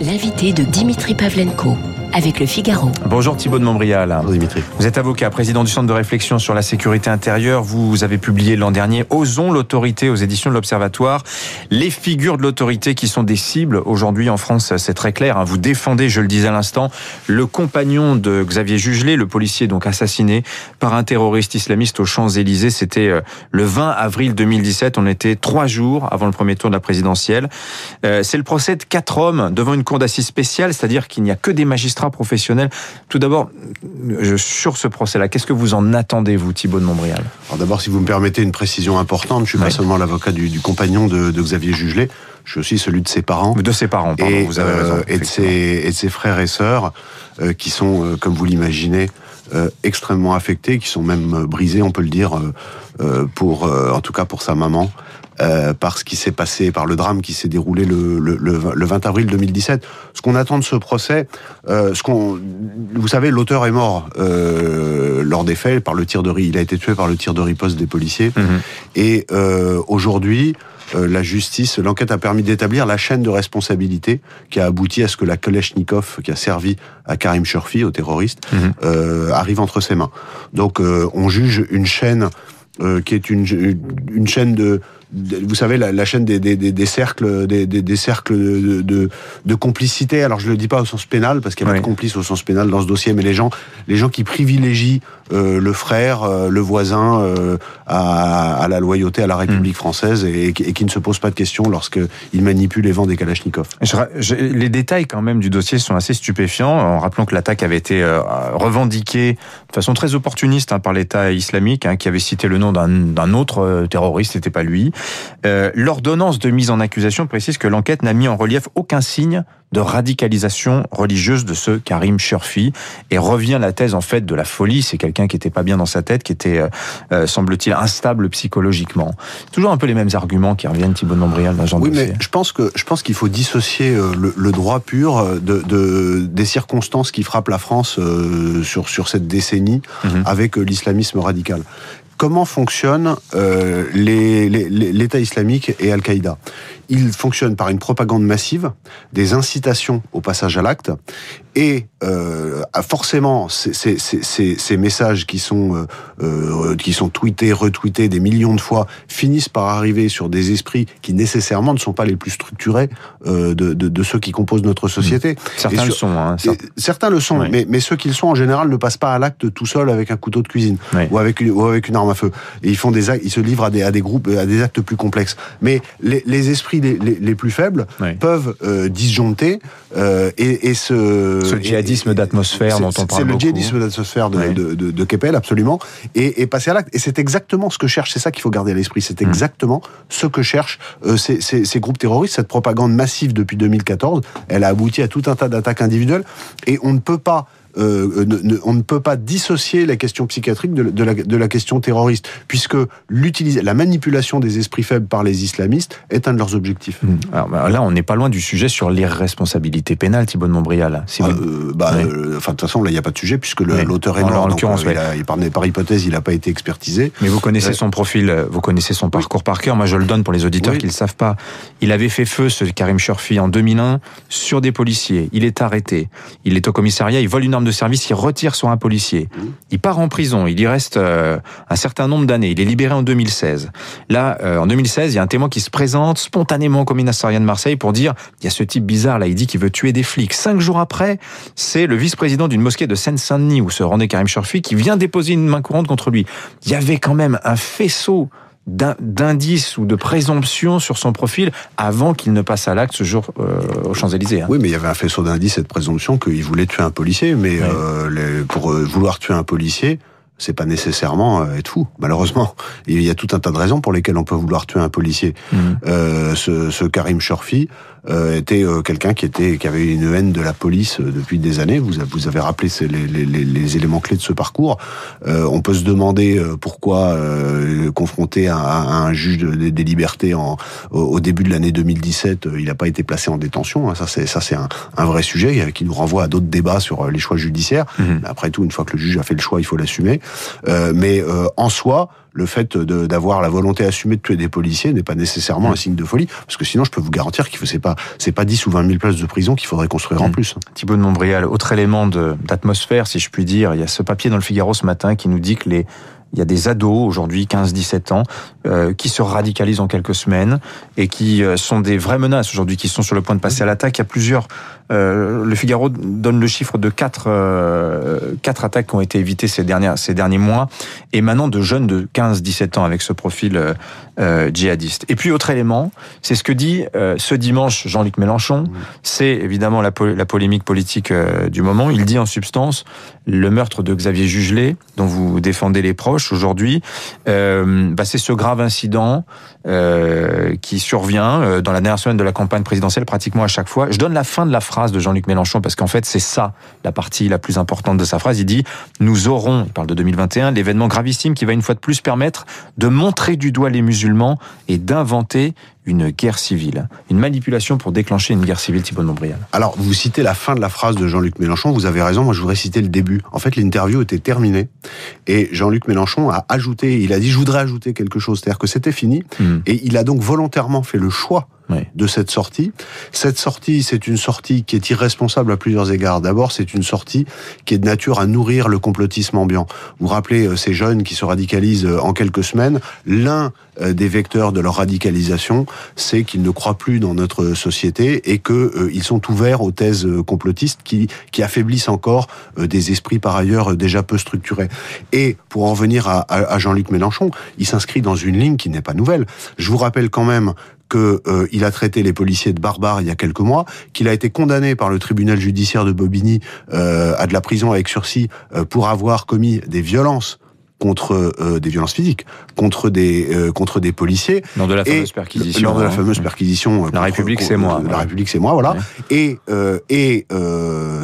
L'invité de Dimitri Pavlenko avec le Figaro. Bonjour Thibault de Montbrial. Bonjour Dimitri. Vous êtes avocat, président du Centre de réflexion sur la sécurité intérieure. Vous avez publié l'an dernier Osons l'autorité aux éditions de l'Observatoire. Les figures de l'autorité qui sont des cibles aujourd'hui en France, c'est très clair. Hein. Vous défendez, je le disais à l'instant, le compagnon de Xavier Jugelet, le policier donc assassiné par un terroriste islamiste aux Champs-Élysées. C'était euh, le 20 avril 2017. On était trois jours avant le premier tour de la présidentielle. Euh, c'est le procès de quatre hommes devant une cour d'assises spéciale, c'est-à-dire qu'il n'y a que des magistrats professionnels. Tout d'abord, sur ce procès-là, qu'est-ce que vous en attendez, vous, Thibault de Montbrial? Alors d'abord, si vous me permettez une précision importante, je suis pas seulement l'avocat du, compagnon de, Xavier Jugelet, je suis aussi celui de ses parents. De ses parents, pardon, et, vous avez raison. Euh, et, de ses, et, de ses, frères et sœurs, euh, qui sont, euh, comme vous l'imaginez, extrêmement affectés, qui sont même brisés, on peut le dire, pour, en tout cas pour sa maman. Euh, par ce qui s'est passé, par le drame qui s'est déroulé le, le, le, 20 avril 2017. Ce qu'on attend de ce procès, euh, ce qu'on, vous savez, l'auteur est mort euh, lors des faits par le tir de il a été tué par le tir de riposte des policiers. Mhm. Et euh, aujourd'hui, euh, la justice, l'enquête a permis d'établir la chaîne de responsabilité qui a abouti à ce que la Kalachnikov, qui a servi à Karim Shurfi, au terroriste, mhm. euh, arrive entre ses mains. Donc on juge une chaîne qui est une, une chaîne de, vous savez, la, chaîne des, des, des, cercles, des, des cercles de, de, de, complicité. Alors je le dis pas au sens pénal parce qu'il n'y a pas de complice au sens pénal dans ce dossier, mais les gens, les gens qui privilégient euh, le frère, euh, le voisin euh, à, à, la loyauté à la République mm. française et, et, qui ne se posent pas de questions lorsqu'ils manipulent les vents des Kalachnikov. les détails quand même du dossier sont assez stupéfiants, en rappelant que l'attaque avait été revendiquée de façon très opportuniste hein, par l'État islamique, hein, qui avait cité le nom d'un autre terroriste, c'était pas lui. Euh, l'ordonnance de mise en accusation précise que l'enquête n'a mis en relief aucun signe de radicalisation religieuse de ce Karim Shurfi et revient la thèse en fait de la folie. C'est quelqu'un qui était pas bien dans sa tête, qui était, euh, euh, semble-t-il, instable psychologiquement. Toujours un peu les mêmes arguments qui reviennent Thibault de Montbrial dans genre Oui, mais je pense que je pense qu'il faut dissocier le, droit pur de, des circonstances qui frappent la France sur sur cette décennie mhm. avec l'islamisme radical comment fonctionnent euh, l'État islamique et Al-Qaïda? Ils fonctionnent par une propagande massive, des incitations au passage à l'acte, et euh, forcément ces, ces, ces, ces, messages qui sont euh, euh, qui sont tweetés, retweetés des millions de fois finissent par arriver sur des esprits qui nécessairement ne sont pas les plus structurés euh, de, de, de, ceux qui composent notre société. Mmh. Certains le sont. Hein, certains. le sont, mais, mais ceux qui le sont en général ne passent pas à l'acte tout seul avec un couteau de cuisine ou avec une, ou avec une arme à feu. Et ils font des actes, ils se livrent à des, à des groupes, à des actes plus complexes. Mais les, les esprits les, les, les, plus faibles peuvent euh, disjoncter euh, et, et se ce djihadisme d'atmosphère dont on parle C'est le djihadisme d'atmosphère de, de, de, de, Keppel, absolument, et, et passer à l'acte. Et c'est exactement ce que cherche, c'est ça qu'il faut garder à l'esprit, c'est hmm. exactement ce que cherchent euh, ces, ces, ces, groupes terroristes, cette propagande massive depuis 2014, elle a abouti à tout un tas d'attaques individuelles, et on ne peut pas euh, ne, on ne peut pas dissocier la question psychiatrique de, de, la, de la, question terroriste, puisque la manipulation des esprits faibles par les islamistes est un de leurs objectifs. Hmm. Alors, bah, là, on n'est pas loin du sujet sur l'irresponsabilité pénale, Thibault de Montbrial. Si ah, euh, bah, euh, enfin, de toute façon, là, il n'y a pas de sujet, puisque l'auteur est mort. En l'occurrence, il par, par, hypothèse, il n'a pas été expertisé. Mais vous connaissez son profil, vous connaissez son parcours par cœur. Moi, je le donne pour les auditeurs qui ne le savent pas. Il avait fait feu, ce Karim Shurfi, en 2001, sur des policiers. Il est arrêté. Il est au commissariat, il vole une arme de service, il retire sur un policier. Mmh. Il part en prison, il y reste euh, un certain nombre d'années. Il est libéré en 2016. Là, euh, en 2016, il y a un témoin qui se présente spontanément au commissariat de Marseille pour dire il y a ce type bizarre là, il dit qu'il veut tuer des flics. Cinq jours après, c'est le vice-président d'une mosquée de Seine-Saint-Denis où se rendait Karim Shurfi qui vient déposer une main courante contre lui. Il y avait quand même un faisceau d'indices ou de présomptions sur son profil avant qu'il ne passe à l'acte ce jour euh, aux Champs-Élysées. Hein. Oui, mais il y avait un faisceau d'indices et de présomptions qu'il voulait tuer un policier. Mais euh, pour euh, vouloir tuer un policier, c'est pas nécessairement euh, être fou, malheureusement. Il y a tout un tas de raisons pour lesquelles on peut vouloir tuer un policier. Mmh. Euh, ce, ce, Karim Shorfi euh, était euh, quelqu'un qui était qui avait une haine de la police euh, depuis des années. Vous, vous avez rappelé les, les, les, éléments clés de ce parcours. on peut se demander pourquoi, confronté à, à, un juge des libertés en, au, début de l'année 2017, il n'a pas été placé en détention. Hein. Ça, c'est ça, c'est un, un, vrai sujet qui nous renvoie à d'autres débats sur les choix judiciaires. Mmh. Après tout, une fois que le juge a fait le choix, il faut l'assumer. mais en soi, le fait d'avoir la volonté assumée de tuer des policiers n'est pas nécessairement un signe de folie, parce que sinon, je peux vous garantir qu'il c'est pas c'est pas 10 ou 20 000 places de prison qu'il faudrait construire en plus. Thibault de Montbrial, autre élément d'atmosphère, si je puis dire, il y a ce papier dans le Figaro ce matin qui nous dit que les il y a des ados aujourd'hui, 15-17 ans, euh, qui se radicalisent en quelques semaines et qui euh, sont des vraies menaces aujourd'hui, qui sont sur le point de passer à l'attaque. Il y a plusieurs. Euh, le Figaro donne le chiffre de quatre euh, quatre attaques qui ont été évitées ces dernières ces derniers mois, émanant de jeunes de 15-17 ans avec ce profil djihadiste. Et puis autre élément, c'est ce que dit ce dimanche Jean-Luc Mélenchon. C'est évidemment la, la, polémique politique du moment. Il dit en substance le meurtre de Xavier Jugelet, dont vous défendez les proches aujourd'hui, bah c'est ce grave incident euh, qui survient euh, dans la dernière semaine de la campagne présidentielle pratiquement à chaque fois. Je donne la fin de la phrase de Jean-Luc Mélenchon parce qu'en fait c'est ça la partie la plus importante de sa phrase. Il dit nous aurons, il parle de 2021, l'événement gravissime qui va une fois de plus permettre de montrer du doigt les musulmans et d'inventer une guerre civile, une manipulation pour déclencher une guerre civile, Thibault de Montbrial. Alors, vous citez la fin de la phrase de Jean-Luc Mélenchon, vous avez raison, moi je voudrais citer le début. En fait, l'interview était terminée, et Jean-Luc Mélenchon a ajouté, il a dit, je voudrais ajouter quelque chose, c'est-à-dire que c'était fini, hmm. et il a donc volontairement fait le choix de cette sortie. Cette sortie, c'est une sortie qui est irresponsable à plusieurs égards. D'abord, c'est une sortie qui est de nature à nourrir le complotisme ambiant. Vous vous rappelez euh, ces jeunes qui se radicalisent euh, en quelques semaines. L'un euh, des vecteurs de leur radicalisation, c'est qu'ils ne croient plus dans notre société et qu'ils sont ouverts aux thèses complotistes qui, affaiblissent encore des esprits par ailleurs déjà peu structurés. Et pour en venir à Jean-Luc Mélenchon, il s'inscrit dans une ligne qui n'est pas nouvelle. Je vous rappelle quand même qu'il euh, a traité les policiers de barbares il y a quelques mois, qu'il a été condamné par le tribunal judiciaire de Bobigny euh, à de la prison avec sursis euh, pour avoir commis des violences contre euh, des violences physiques, contre des euh, contre des policiers. Lors de la fameuse perquisition. Lors de la fameuse perquisition. La République, c'est moi. La République, c'est moi, voilà. Et et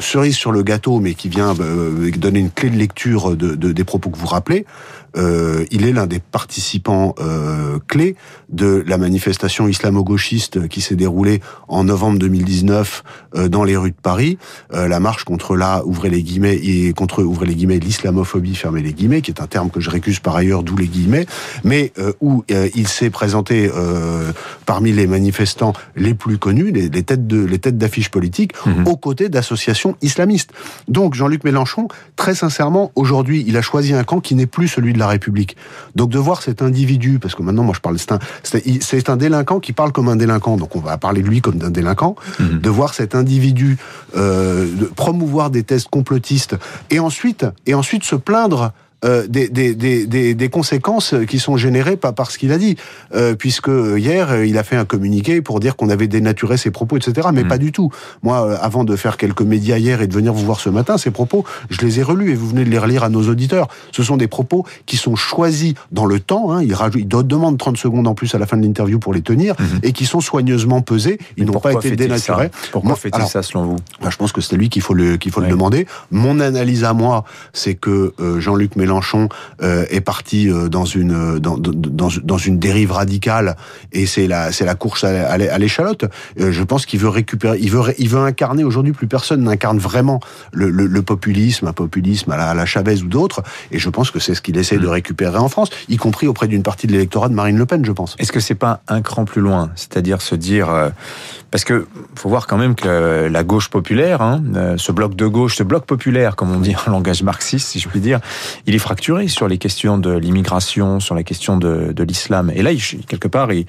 cerise sur le gâteau, mais qui vient donner une clé de lecture de, de, des propos que vous rappelez. Euh, il est l'un des participants euh, clés de la manifestation islamo-gauchiste qui s'est déroulée en novembre 2019 euh, dans les rues de Paris, euh, la marche contre la ouvrez les guillemets et contre ouvrez les guillemets l'islamophobie fermez les guillemets, qui est un terme que je récuse par ailleurs, d'où les guillemets, mais euh, où il s'est présenté parmi les manifestants les plus connus, les, les têtes de les têtes d'affiches politiques, mhm. aux côtés d'associations islamistes. Donc Jean-Luc Mélenchon, très sincèrement, aujourd'hui, il a choisi un camp qui n'est plus celui de la République. Donc de voir cet individu, parce que maintenant moi je parle, c'est un, c'est un délinquant qui parle comme un délinquant, donc on va parler de lui comme d'un délinquant, mhm. de voir cet individu euh, promouvoir des tests complotistes et ensuite et ensuite se plaindre euh, des, des, des, des, conséquences qui sont générées pas par ce qu'il a dit, euh, puisque hier il a fait un communiqué pour dire qu'on avait dénaturé ses propos, etc. Mais mm. pas du tout. Moi, euh, avant de faire quelques médias hier et de venir vous voir ce matin, ces propos, je les ai relus et vous venez de les relire à nos auditeurs. Ce sont des propos qui sont choisis dans le temps. Hein, il, rajoute, il demande 30 secondes en plus à la fin de l'interview pour les tenir mm-hmm. et qui sont soigneusement pesés. Ils n'ont pas été dénaturés. Pourquoi fait-il ça selon vous? bah, Je pense que c'est lui qu'il faut le qu'il faut le demander. Mon analyse à moi, c'est que Jean-Luc Mélenchon Mélenchon euh, est parti euh, dans une euh, dans, dans, dans, une dérive radicale et c'est la c'est la course à, l'échalote. je pense qu'il veut récupérer, il veut il veut incarner aujourd'hui plus personne n'incarne vraiment le, le, populisme, un populisme à la, à la Chavez ou d'autres. Et je pense que c'est ce qu'il essaie de hmm. récupérer en France, y compris auprès d'une partie de l'électorat de Marine Le Pen, je pense. Est-ce que c'est pas un cran plus loin, c'est-à-dire se dire parce que faut voir quand même que la gauche populaire, hein, ce bloc de gauche, ce bloc populaire, comme on dit en langage marxiste, si je puis dire, il est fracturé sur les questions de l'immigration, sur les questions de, l'islam. Et là, il, quelque part, il,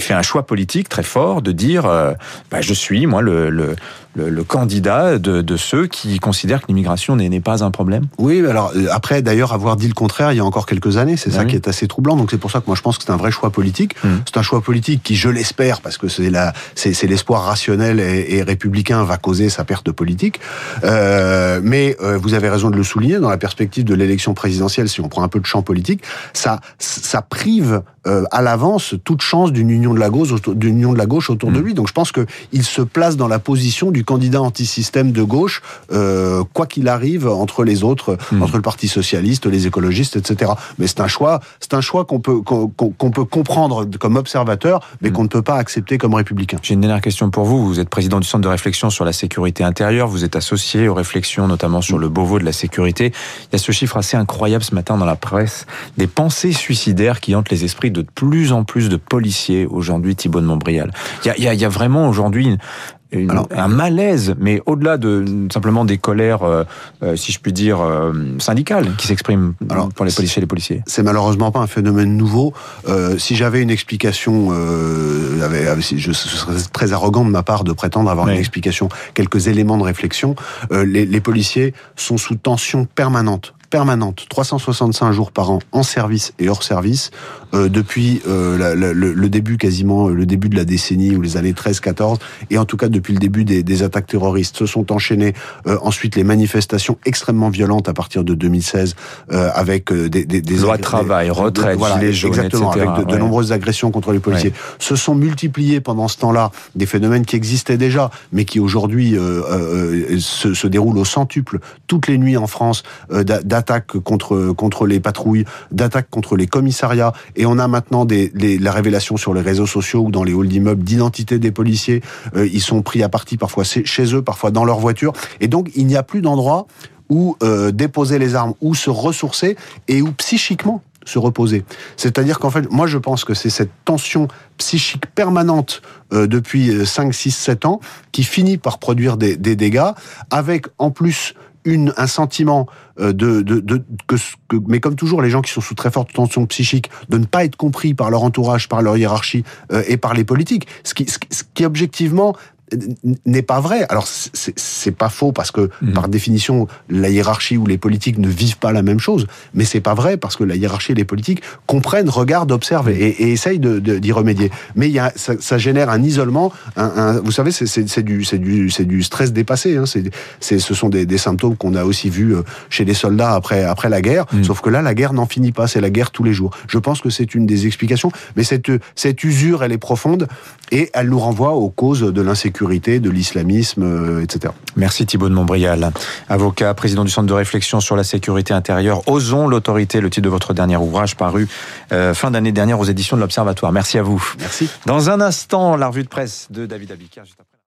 fait un choix politique très fort de dire, euh, bah, je suis moi le, le, candidat de, de, ceux qui considèrent que l'immigration n'est pas un problème? Oui, alors euh, après d'ailleurs avoir dit le contraire il y a encore quelques années, c'est ça qui est assez troublant. Donc c'est pour ça que moi je pense que c'est un vrai choix politique. Hmm. C'est un choix politique qui, je l'espère, parce que c'est la, c'est l'espoir rationnel et, et, républicain va causer sa perte politique. Euh, mais euh, vous avez raison de le souligner dans la perspective de l'élection présidentielle. Si on prend un peu de champ politique, ça, ça prive euh, à l'avance toute chance d'une union de la gauche, d'une union de la gauche autour de hmm. lui. Donc je pense que il se place dans la position du du candidat anti-système de gauche, euh, quoi qu'il arrive entre les autres, hmm. entre le Parti socialiste, les écologistes, etc. Mais c'est un choix, c'est un choix qu'on peut qu'on peut comprendre comme observateur, mais hmm. qu'on ne peut pas accepter comme républicain. J'ai une dernière question pour vous. Vous êtes président du Centre de réflexion sur la sécurité intérieure. Vous êtes associé aux réflexions, notamment sur le Beauvau de la sécurité. Il y a ce chiffre assez incroyable ce matin dans la presse des pensées suicidaires qui hantent les esprits de plus en plus de policiers aujourd'hui. Thibault de Montbrial. Il y a, il y a, il y un malaise, mais au-delà de simplement des colères, euh, euh, si je puis dire, euh, syndicales qui s'expriment pour les policiers et les policiers. C'est malheureusement pas un phénomène nouveau. si j'avais une explication, je, ce serait très arrogant de ma part de prétendre avoir une explication, quelques éléments de réflexion. Les, les policiers sont sous tension permanente permanente, 365 jours par an en service et hors service, euh, depuis euh, le, début quasiment, le début de la décennie ou les années 13-14, et en tout cas depuis le début des, des attaques terroristes. Se sont enchaînées euh, ensuite les manifestations extrêmement violentes à partir de 2016, euh, avec euh, des, des, des loi de travail, retraite, voilà, exactement, avec de, nombreuses agressions contre les policiers. Se sont multipliés pendant ce temps-là des phénomènes qui existaient déjà, mais qui aujourd'hui se, se déroulent au centuple toutes les nuits en France. Euh, d'attaques contre contre les patrouilles, d'attaques contre les commissariats, et on a maintenant des, la révélation sur les réseaux sociaux ou dans les halls d'immeubles d'identité des policiers. Euh, ils sont pris à partie parfois chez eux, parfois dans leur voiture, et donc il n'y a plus d'endroit où euh, déposer les armes, où se ressourcer et où psychiquement se reposer. C'est-à-dire qu'en fait, moi je pense que c'est cette tension psychique permanente euh, depuis 5, 6, 7 ans qui finit par produire des dégâts, avec en plus une, un sentiment euh, de, de, de que, que, mais comme toujours, les gens qui sont sous très forte tension psychique, de ne pas être compris par leur entourage, par leur hiérarchie euh, et par les politiques. Ce qui, ce qui objectivement n'est pas vrai. Alors c'est pas faux parce que mhm. par définition la hiérarchie ou les politiques ne vivent pas la même chose, mais c'est pas vrai parce que la hiérarchie et les politiques comprennent, regardent, observent et, et essayent d'y de, remédier. Mais il y a, ça, ça génère un isolement. Un, un, vous savez, c'est du, du, du stress dépassé. Hein. C'est, ce sont des, des symptômes qu'on a aussi vus euh, chez les soldats après, après la guerre. Mhm. Sauf que là, la guerre n'en finit pas. C'est la guerre tous les jours. Je pense que c'est une des explications. Mais cette, cette usure, elle est profonde et elle nous renvoie aux causes de l'insécurité de l'islamisme, euh, etc. Merci Thibault de Montbrial, avocat, président du Centre de réflexion sur la sécurité intérieure. Osons l'autorité, le titre de votre dernier ouvrage paru euh, fin d'année dernière aux éditions de l'Observatoire. Merci à vous. Merci. Dans un instant, la revue de presse de David Abicard.